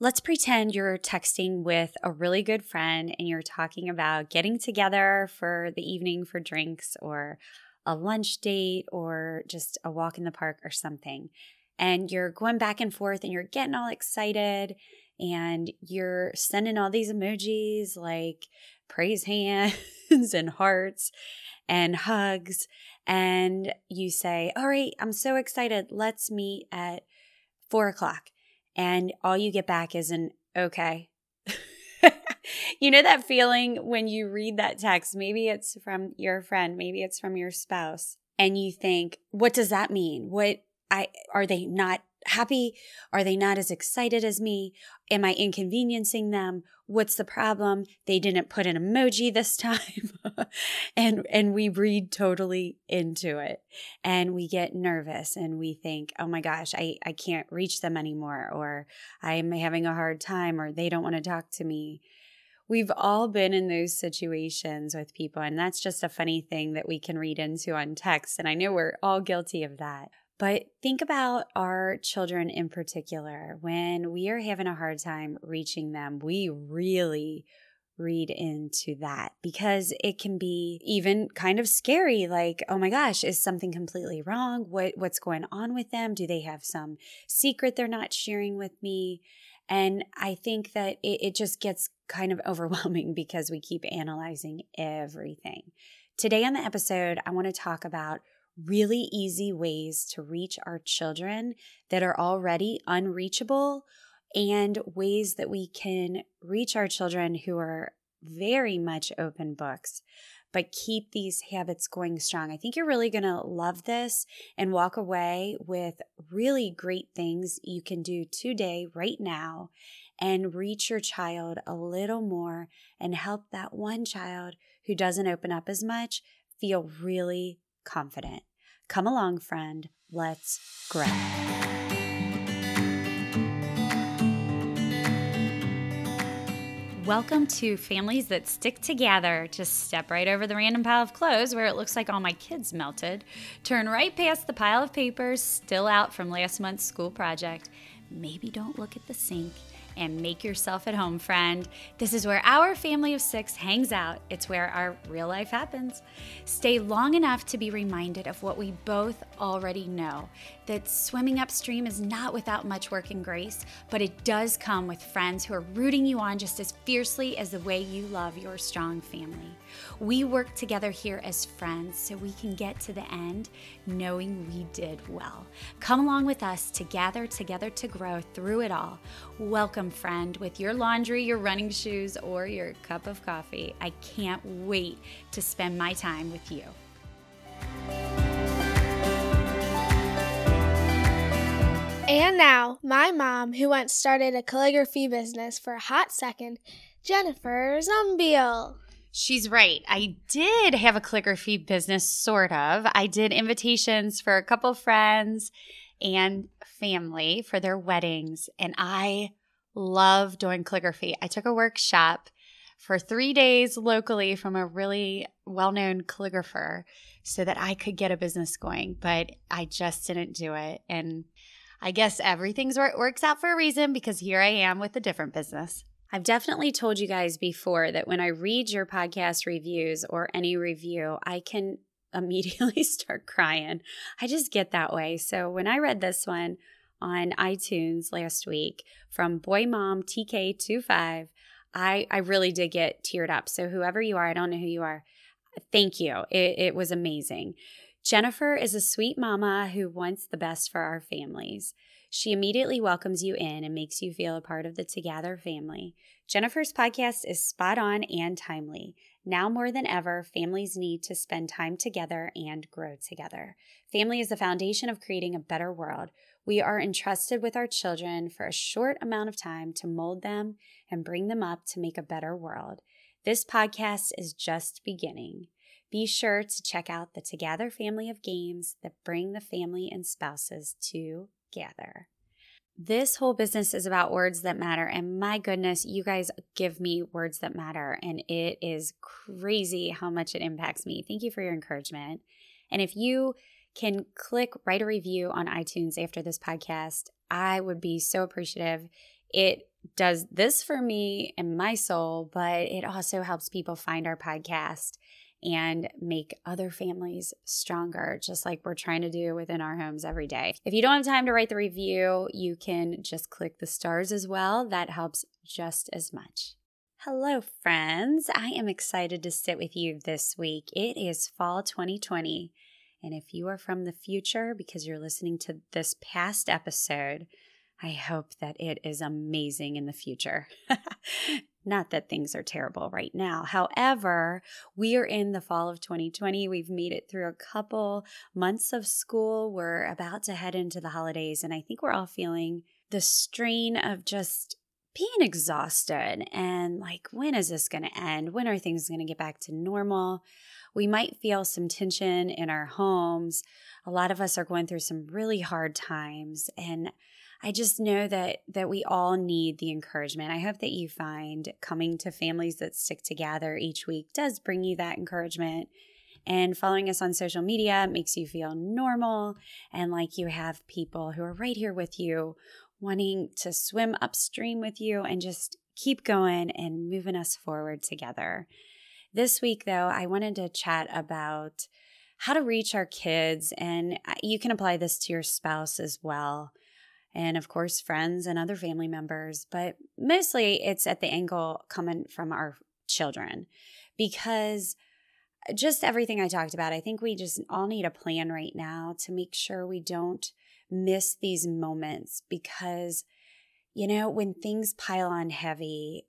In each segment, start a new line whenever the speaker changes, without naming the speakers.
Let's pretend you're texting with a really good friend and you're talking about getting together for the evening for drinks or a lunch date or just a walk in the park or something. And you're going back and forth and you're getting all excited and you're sending all these emojis like praise hands and hearts and hugs. And you say, All right, I'm so excited. Let's meet at four o'clock and all you get back is an okay. you know that feeling when you read that text? Maybe it's from your friend, maybe it's from your spouse, and you think, what does that mean? What I are they not happy? Are they not as excited as me? Am I inconveniencing them? What's the problem? They didn't put an emoji this time. and and we read totally into it. And we get nervous and we think, "Oh my gosh, I I can't reach them anymore or I'm having a hard time or they don't want to talk to me." We've all been in those situations with people, and that's just a funny thing that we can read into on text. And I know we're all guilty of that. But think about our children in particular. When we are having a hard time reaching them, we really read into that because it can be even kind of scary like oh my gosh is something completely wrong? What what's going on with them? Do they have some secret they're not sharing with me? And i think that it, it just gets kind of overwhelming because we keep analyzing everything. Today on the episode i want to talk about really easy ways to reach our children that are already unreachable and ways that we can reach our children who are very much open books but keep these habits going strong. I think you're really going to love this and walk away with really great things you can do today, right now, and reach your child a little more and help that one child who doesn't open up as much feel really confident. Come along, friend. Let's grow. Welcome to Families That Stick Together. Just step right over the random pile of clothes where it looks like all my kids melted. Turn right past the pile of papers still out from last month's school project. Maybe don't look at the sink and make yourself at home, friend. This is where our family of six hangs out. It's where our real life happens. Stay long enough to be reminded of what we both already know that swimming upstream is not without much work and grace, but it does come with friends who are rooting you on just as fiercely as the way you love your strong family. We work together here as friends so we can get to the end knowing we did well. Come along with us to gather together to grow through it all. Welcome, friend, with your laundry, your running shoes, or your cup of coffee. I can't wait to spend my time with you.
And now, my mom, who once started a calligraphy business for a hot second, Jennifer Zumbiel.
She's right. I did have a calligraphy business, sort of. I did invitations for a couple friends and family for their weddings, and I love doing calligraphy. I took a workshop for three days locally from a really well known calligrapher so that I could get a business going, but I just didn't do it. And I guess everything's where it works out for a reason because here I am with a different business. I've definitely told you guys before that when I read your podcast reviews or any review, I can immediately start crying. I just get that way. So when I read this one on iTunes last week from Boy Mom TK25, I, I really did get teared up. So whoever you are, I don't know who you are, thank you. It, it was amazing. Jennifer is a sweet mama who wants the best for our families. She immediately welcomes you in and makes you feel a part of the Together family. Jennifer's podcast is spot on and timely. Now more than ever, families need to spend time together and grow together. Family is the foundation of creating a better world. We are entrusted with our children for a short amount of time to mold them and bring them up to make a better world. This podcast is just beginning. Be sure to check out the Together family of games that bring the family and spouses together. This whole business is about words that matter. And my goodness, you guys give me words that matter. And it is crazy how much it impacts me. Thank you for your encouragement. And if you can click write a review on iTunes after this podcast, I would be so appreciative. It does this for me and my soul, but it also helps people find our podcast and make other families stronger, just like we're trying to do within our homes every day. If you don't have time to write the review, you can just click the stars as well. That helps just as much. Hello, friends. I am excited to sit with you this week. It is fall 2020. And if you are from the future because you're listening to this past episode, I hope that it is amazing in the future. Not that things are terrible right now. However, we are in the fall of 2020. We've made it through a couple months of school. We're about to head into the holidays, and I think we're all feeling the strain of just being exhausted and like, when is this going to end? When are things going to get back to normal? We might feel some tension in our homes. A lot of us are going through some really hard times, and I just know that that we all need the encouragement. I hope that you find coming to families that stick together each week does bring you that encouragement. And following us on social media makes you feel normal and like you have people who are right here with you, wanting to swim upstream with you and just keep going and moving us forward together. This week, though, I wanted to chat about how to reach our kids, and uh, you can apply this to your spouse as well and of course friends and other family members but mostly it's at the angle coming from our children because just everything i talked about i think we just all need a plan right now to make sure we don't miss these moments because you know when things pile on heavy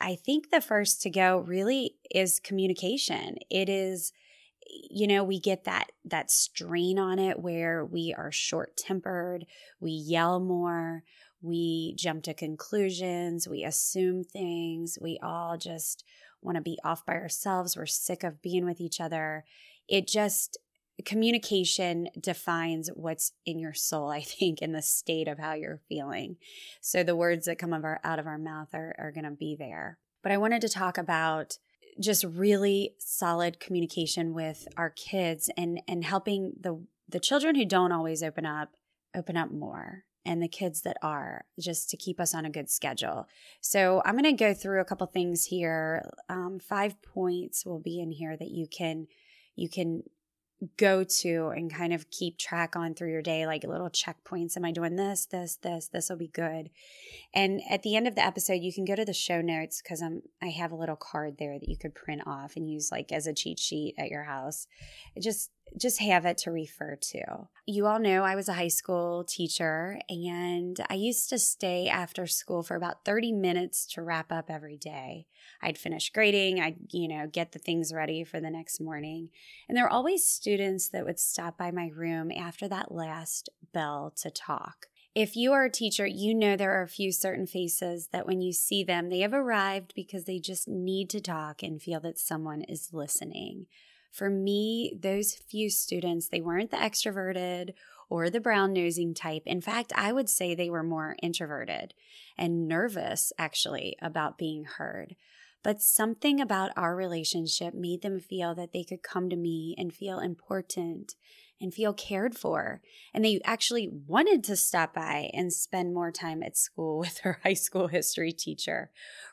i think the first to go really is communication. It is you know we get that that strain on it where we are short tempered we yell more we jump to conclusions we assume things we all just want to be off by ourselves we're sick of being with each other. It just communication defines what's in your soul i think in the state of how you're feeling. So the words that come of our, out of our mouth are, are going to be there. But i wanted to talk about just really solid communication with our kids and and helping the the children who don't always open up open up more and the kids that are just to keep us on a good schedule. So i'm going to go through a couple things here. Um, five points will be in here that you can you can go to and kind of keep track on through your day, like little checkpoints. Am I doing this, this, this? This will be good. And at the end of the episode, you can go to the show notes because I'm I have a little card there that you could print off and use like as a cheat sheet at your house. It just just have it to refer to. You all know I was a high school teacher and I used to stay after school for about 30 minutes to wrap up every day. I'd finish grading, I'd, you know, get the things ready for the next morning. And there were always students that would stop by my room after that last bell to talk. If you are a teacher, you know there are a few certain faces that when you see them, they have arrived because they just need to talk and feel that someone is listening. For me, those few students, they weren't the extroverted or the brown nosing type. In fact, I would say they were more introverted and nervous actually about being heard. But something about our relationship made them feel that they could come to me and feel important and feel cared for. And they actually wanted to stop by and spend more time at school with her high school history teacher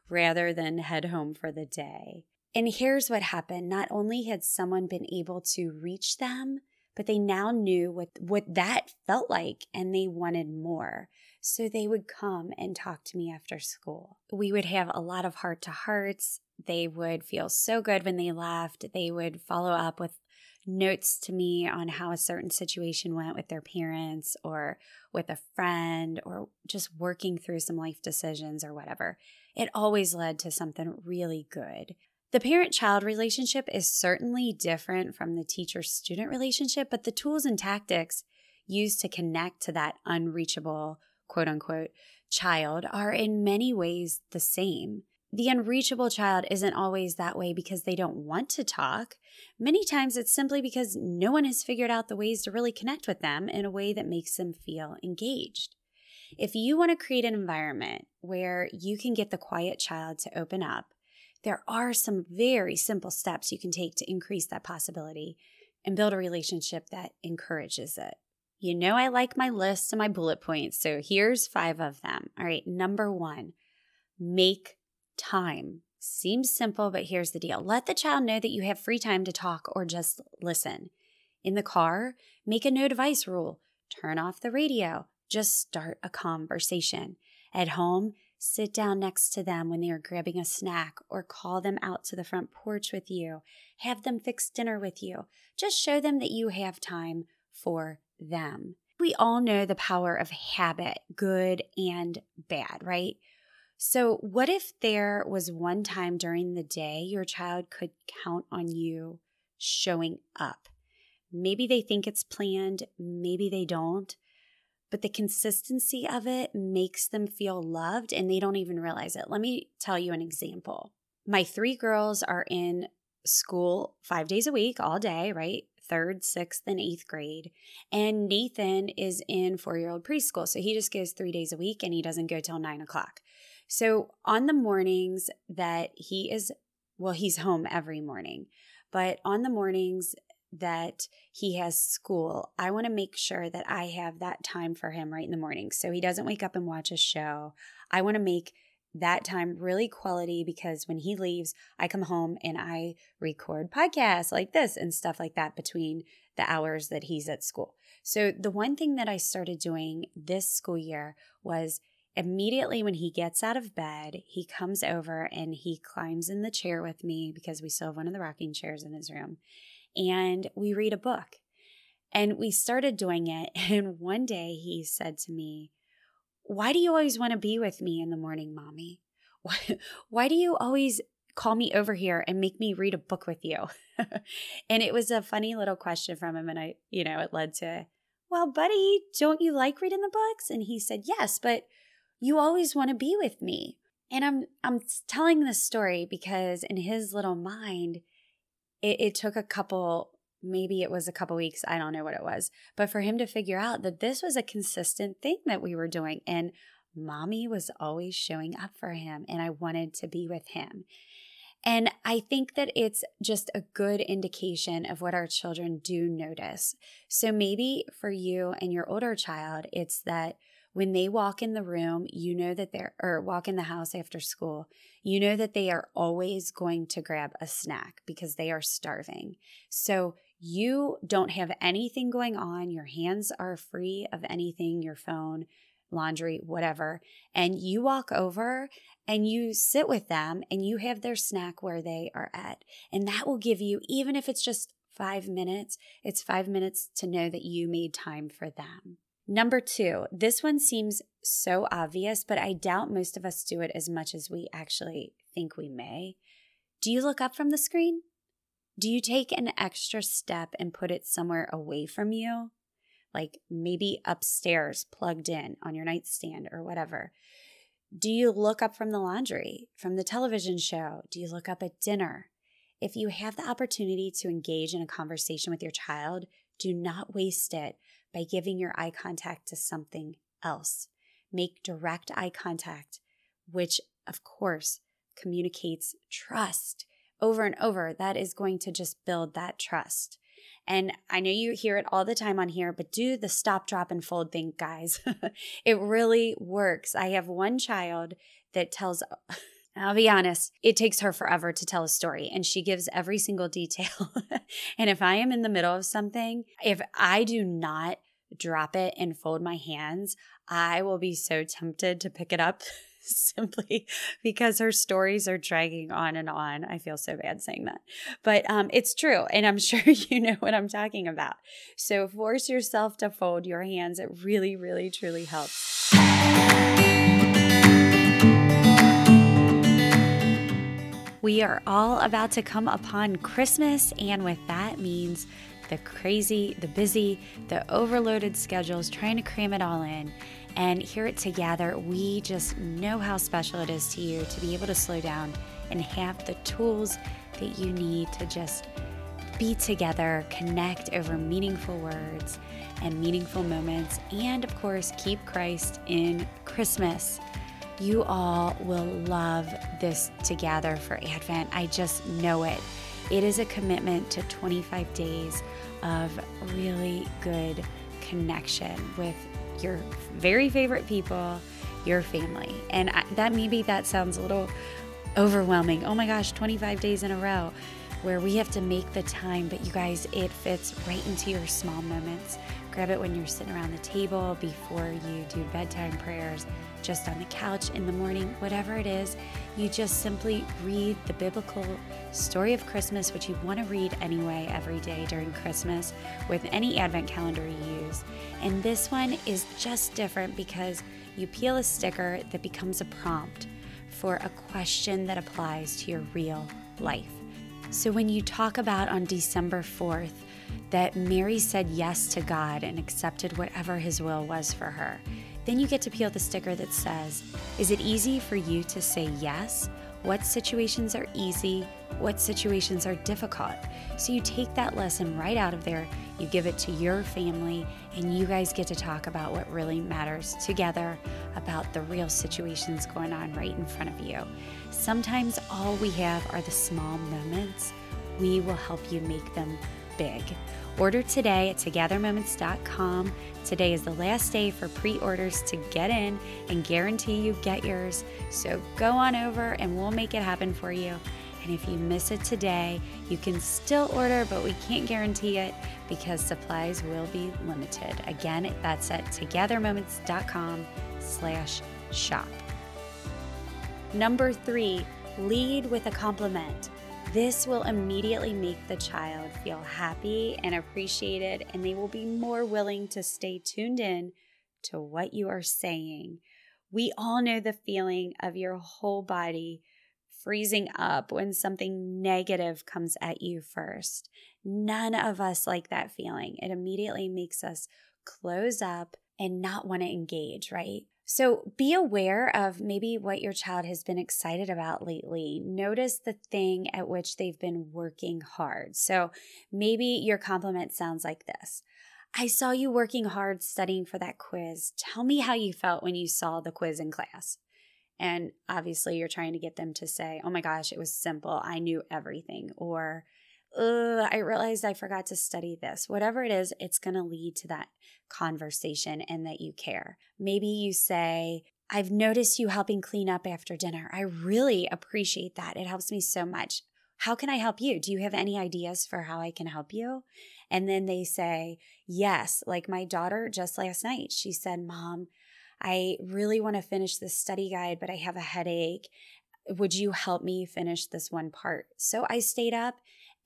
rather than head home for the day. And here's what happened not only had someone been able to reach them, but they now knew what, what that felt like and they wanted more. So they would come and talk to me after school. We would have a lot of heart to hearts. They would feel so good when they left. They would follow up with notes to me on how a certain situation went with their parents or with a friend or just working through some life decisions or whatever. It always led to something really good. The parent child relationship is certainly different from the teacher student relationship, but the tools and tactics used to connect to that unreachable, quote unquote, child are in many ways the same. The unreachable child isn't always that way because they don't want to talk. Many times it's simply because no one has figured out the ways to really connect with them in a way that makes them feel engaged. If you want to create an environment where you can get the quiet child to open up, there are some very simple steps you can take to increase that possibility and build a relationship that encourages it. You know, I like my list and my bullet points, so here's five of them. All right, number one, make time. Seems simple, but here's the deal let the child know that you have free time to talk or just listen. In the car, make a no device rule. Turn off the radio. Just start a conversation. At home, sit down next to them when they are grabbing a snack or call them out to the front porch with you. Have them fix dinner with you. Just show them that you have time for them. We all know the power of habit, good and bad, right? So, what if there was one time during the day your child could count on you showing up? Maybe they think it's planned, maybe they don't, but the consistency of it makes them feel loved and they don't even realize it. Let me tell you an example. My three girls are in school five days a week, all day, right? Third, sixth, and eighth grade. And Nathan is in four year old preschool. So he just goes three days a week and he doesn't go till nine o'clock. So on the mornings that he is, well, he's home every morning, but on the mornings that he has school, I want to make sure that I have that time for him right in the morning. So he doesn't wake up and watch a show. I want to make that time really quality because when he leaves, I come home and I record podcasts like this and stuff like that between the hours that he's at school. So the one thing that I started doing this school year was Immediately when he gets out of bed, he comes over and he climbs in the chair with me because we still have one of the rocking chairs in his room. And we read a book. And we started doing it. And one day he said to me, Why do you always want to be with me in the morning, mommy? Why, why do you always call me over here and make me read a book with you? and it was a funny little question from him. And I, you know, it led to, Well, buddy, don't you like reading the books? And he said, Yes, but you always want to be with me. And I'm I'm telling this story because in his little mind, it, it took a couple maybe it was a couple weeks, I don't know what it was, but for him to figure out that this was a consistent thing that we were doing. And mommy was always showing up for him, and I wanted to be with him. And I think that it's just a good indication of what our children do notice. So maybe for you and your older child, it's that when they walk in the room, you know that they're, or walk in the house after school, you know that they are always going to grab a snack because they are starving. So you don't have anything going on. Your hands are free of anything, your phone, laundry, whatever. And you walk over and you sit with them and you have their snack where they are at. And that will give you, even if it's just five minutes, it's five minutes to know that you made time for them. Number two, this one seems so obvious, but I doubt most of us do it as much as we actually think we may. Do you look up from the screen? Do you take an extra step and put it somewhere away from you? Like maybe upstairs, plugged in on your nightstand or whatever. Do you look up from the laundry, from the television show? Do you look up at dinner? If you have the opportunity to engage in a conversation with your child, do not waste it by giving your eye contact to something else. Make direct eye contact, which of course communicates trust over and over. That is going to just build that trust. And I know you hear it all the time on here, but do the stop, drop, and fold thing, guys. it really works. I have one child that tells I'll be honest, it takes her forever to tell a story and she gives every single detail. and if I am in the middle of something, if I do not drop it and fold my hands, I will be so tempted to pick it up simply because her stories are dragging on and on. I feel so bad saying that, but um, it's true. And I'm sure you know what I'm talking about. So force yourself to fold your hands. It really, really, truly helps. We are all about to come upon Christmas, and with that means the crazy, the busy, the overloaded schedules, trying to cram it all in. And here at Together, we just know how special it is to you to be able to slow down and have the tools that you need to just be together, connect over meaningful words and meaningful moments, and of course, keep Christ in Christmas. You all will love this together for Advent. I just know it. It is a commitment to 25 days of really good connection with your very favorite people, your family. And I, that maybe that sounds a little overwhelming. Oh my gosh, 25 days in a row where we have to make the time, but you guys, it fits right into your small moments. Grab it when you're sitting around the table, before you do bedtime prayers, just on the couch in the morning, whatever it is. You just simply read the biblical story of Christmas, which you want to read anyway every day during Christmas with any advent calendar you use. And this one is just different because you peel a sticker that becomes a prompt for a question that applies to your real life. So when you talk about on December 4th that Mary said yes to God and accepted whatever his will was for her, then you get to peel the sticker that says, Is it easy for you to say yes? What situations are easy? What situations are difficult? So you take that lesson right out of there, you give it to your family, and you guys get to talk about what really matters together about the real situations going on right in front of you. Sometimes all we have are the small moments. We will help you make them big. Order today at togethermoments.com. Today is the last day for pre orders to get in and guarantee you get yours. So go on over and we'll make it happen for you. And if you miss it today, you can still order, but we can't guarantee it because supplies will be limited. Again, that's at togethermoments.com slash shop. Number three, lead with a compliment. This will immediately make the child feel happy and appreciated, and they will be more willing to stay tuned in to what you are saying. We all know the feeling of your whole body freezing up when something negative comes at you first. None of us like that feeling. It immediately makes us close up and not want to engage, right? So be aware of maybe what your child has been excited about lately. Notice the thing at which they've been working hard. So maybe your compliment sounds like this I saw you working hard studying for that quiz. Tell me how you felt when you saw the quiz in class. And obviously, you're trying to get them to say, Oh my gosh, it was simple. I knew everything. Or, I realized I forgot to study this. Whatever it is, it's going to lead to that conversation and that you care. Maybe you say, I've noticed you helping clean up after dinner. I really appreciate that. It helps me so much. How can I help you? Do you have any ideas for how I can help you? And then they say, Yes, like my daughter just last night, she said, Mom, I really want to finish this study guide, but I have a headache. Would you help me finish this one part? So I stayed up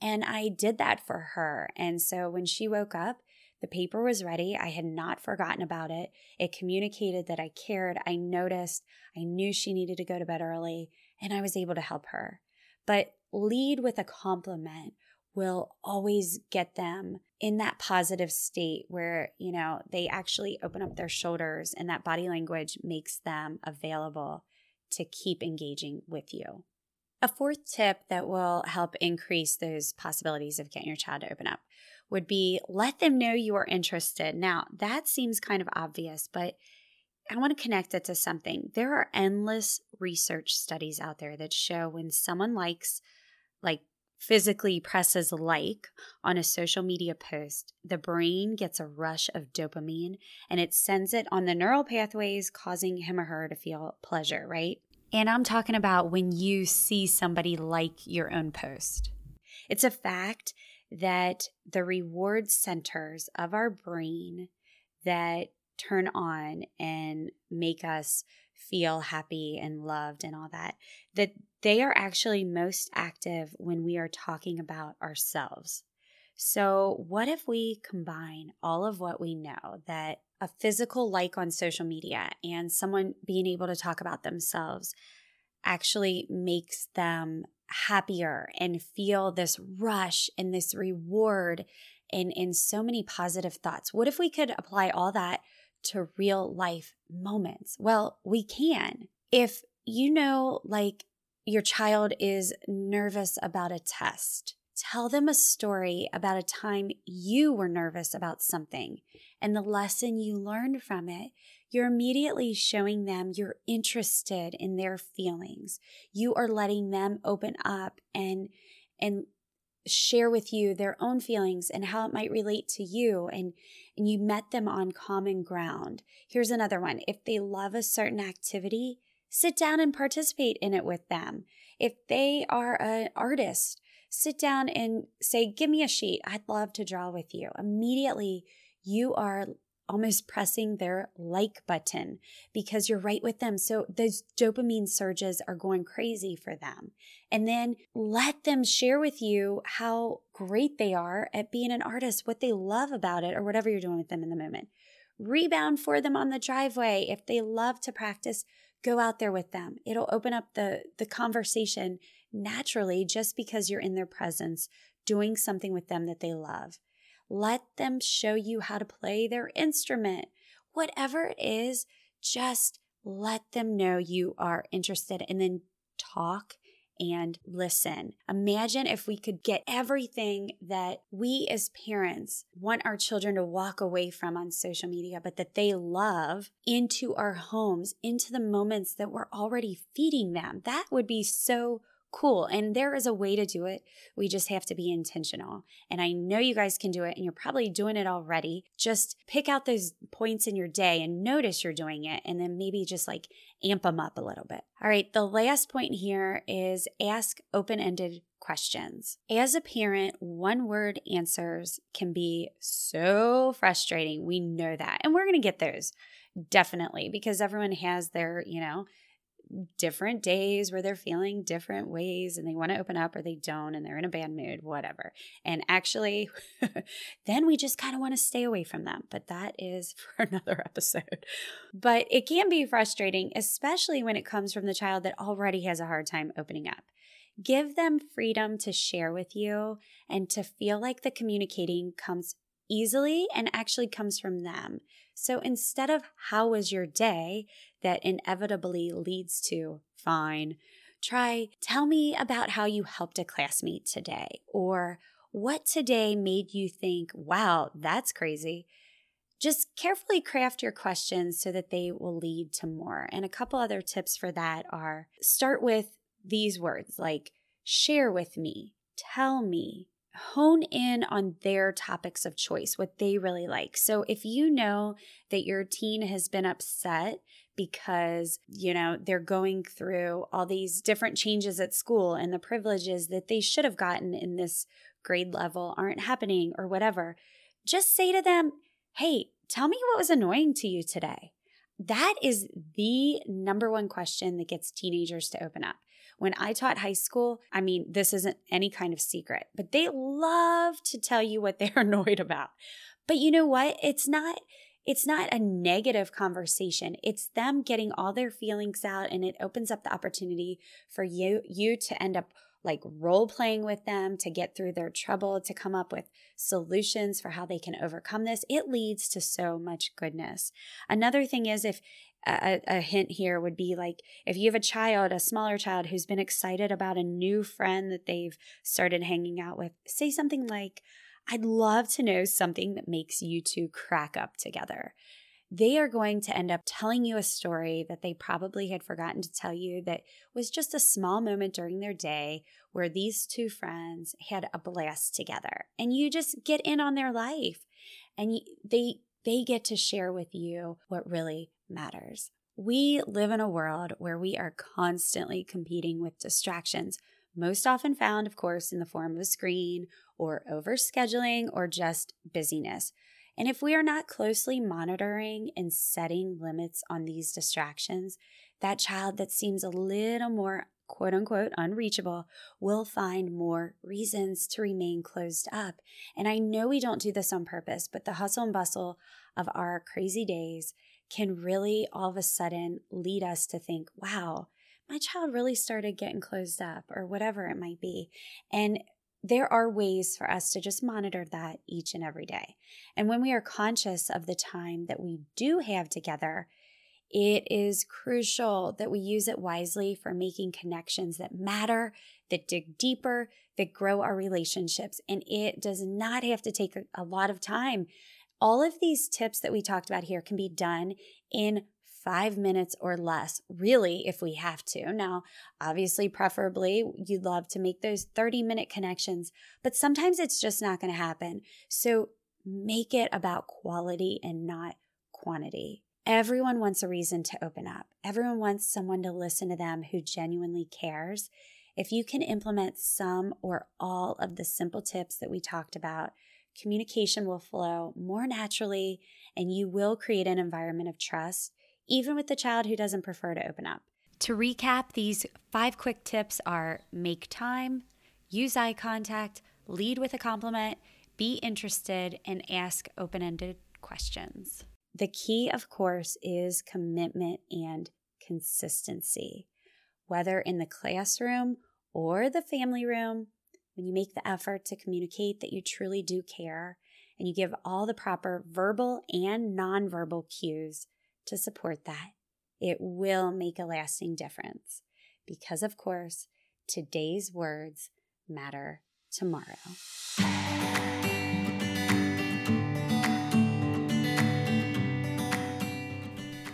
and I did that for her. And so when she woke up, the paper was ready. I had not forgotten about it. It communicated that I cared. I noticed. I knew she needed to go to bed early, and I was able to help her. But lead with a compliment will always get them in that positive state where, you know, they actually open up their shoulders and that body language makes them available to keep engaging with you. A fourth tip that will help increase those possibilities of getting your child to open up would be let them know you are interested. Now, that seems kind of obvious, but I want to connect it to something. There are endless research studies out there that show when someone likes, like, physically presses like on a social media post, the brain gets a rush of dopamine and it sends it on the neural pathways, causing him or her to feel pleasure, right? And I'm talking about when you see somebody like your own post. It's a fact that the reward centers of our brain that turn on and make us feel happy and loved and all that that they are actually most active when we are talking about ourselves so what if we combine all of what we know that a physical like on social media and someone being able to talk about themselves actually makes them happier and feel this rush and this reward and, in so many positive thoughts. What if we could apply all that to real life moments? Well, we can. If you know, like your child is nervous about a test, tell them a story about a time you were nervous about something and the lesson you learned from it you're immediately showing them you're interested in their feelings. You are letting them open up and and share with you their own feelings and how it might relate to you and and you met them on common ground. Here's another one. If they love a certain activity, sit down and participate in it with them. If they are an artist, sit down and say, Give me a sheet. I'd love to draw with you. Immediately, you are almost pressing their like button because you're right with them. So those dopamine surges are going crazy for them. And then let them share with you how great they are at being an artist, what they love about it, or whatever you're doing with them in the moment. Rebound for them on the driveway. If they love to practice, go out there with them. It'll open up the, the conversation naturally just because you're in their presence doing something with them that they love. Let them show you how to play their instrument. Whatever it is, just let them know you are interested and then talk and listen. Imagine if we could get everything that we as parents want our children to walk away from on social media, but that they love into our homes, into the moments that we're already feeding them. That would be so cool. And there is a way to do it. We just have to be intentional. And I know you guys can do it, and you're probably doing it already. Just pick out those points in your day and notice you're doing it, and then maybe just like amp them up a little bit. All right, the last point here is ask open ended questions. As a parent, one word answers can be so frustrating. We know that. And we're going to get those definitely because everyone has their, you know, different days where they're feeling different ways and they want to open up or they don't and they're in a bad mood, whatever. And actually, then we just kind of want to stay away from them. But that is for another episode. But it can be frustrating, especially when it comes from the child that already has a hard time opening up. Give them freedom to share with you and to feel like the communicating comes easily and actually comes from them. So instead of how was your day, that inevitably leads to fine, try tell me about how you helped a classmate today or what today made you think, wow, that's crazy. Just carefully craft your questions so that they will lead to more. And a couple other tips for that are start with these words like share with me, tell me, hone in on their topics of choice, what they really like. So if you know that your teen has been upset because, you know, they're going through all these different changes at school and the privileges that they should have gotten in this grade level aren't happening or whatever, just say to them, Hey, tell me what was annoying to you today. That is the number one question that gets teenagers to open up. When I taught high school, I mean, this isn't any kind of secret, but they love to tell you what they're annoyed about. But you know what? It's not it's not a negative conversation. It's them getting all their feelings out and it opens up the opportunity for you you to end up like role playing with them to get through their trouble, to come up with solutions for how they can overcome this. It leads to so much goodness. Another thing is if a, a, hint here would be like if you have a child, a smaller child who's been excited about a new friend that they've started hanging out with, say something like, I'd love to know something that makes you two crack up together. They are going to end up telling you a story that they probably had forgotten to tell you that was just a small moment during their day where these two friends had a blast together. And you just get in on their life and they they get to share with you what really matters. We live in a world where we are constantly competing with distractions, most often found, of course, in the form of a screen or overscheduling or just busyness. And if we are not closely monitoring and setting limits on these distractions, that child that seems a little more quote unquote unreachable will find more reasons to remain closed up. And I know we don't do this on purpose, but the hustle and bustle of our crazy days can really all of a sudden lead us to think, wow, my child really started getting closed up or whatever it might be. And there are ways for us to just monitor that each and every day. And when we are conscious of the time that we do have together, it is crucial that we use it wisely for making connections that matter, that dig deeper, that grow our relationships. And it does not have to take a, lot of time all of these tips that we talked about here can be done in five minutes or less, really, if we have to. Now, obviously, preferably, you'd love to make those 30 minute connections, but sometimes it's just not going to happen. So make it about quality and not quantity. Everyone wants a reason to open up. Everyone wants someone to listen to them who genuinely cares. If you can implement some or all of the simple tips that we talked about, communication will flow more naturally and you will create an environment of trust, even with the child who doesn't prefer to open up. To recap, these five quick tips are make time, use eye contact, lead with a compliment, be interested, and ask open ended questions. The key, of course, is commitment and consistency. Whether in the classroom or the family room, when you make the effort to communicate that you truly do care and you give all the proper verbal and nonverbal cues to support that, it will make a lasting difference. Because, of course, today's words matter tomorrow.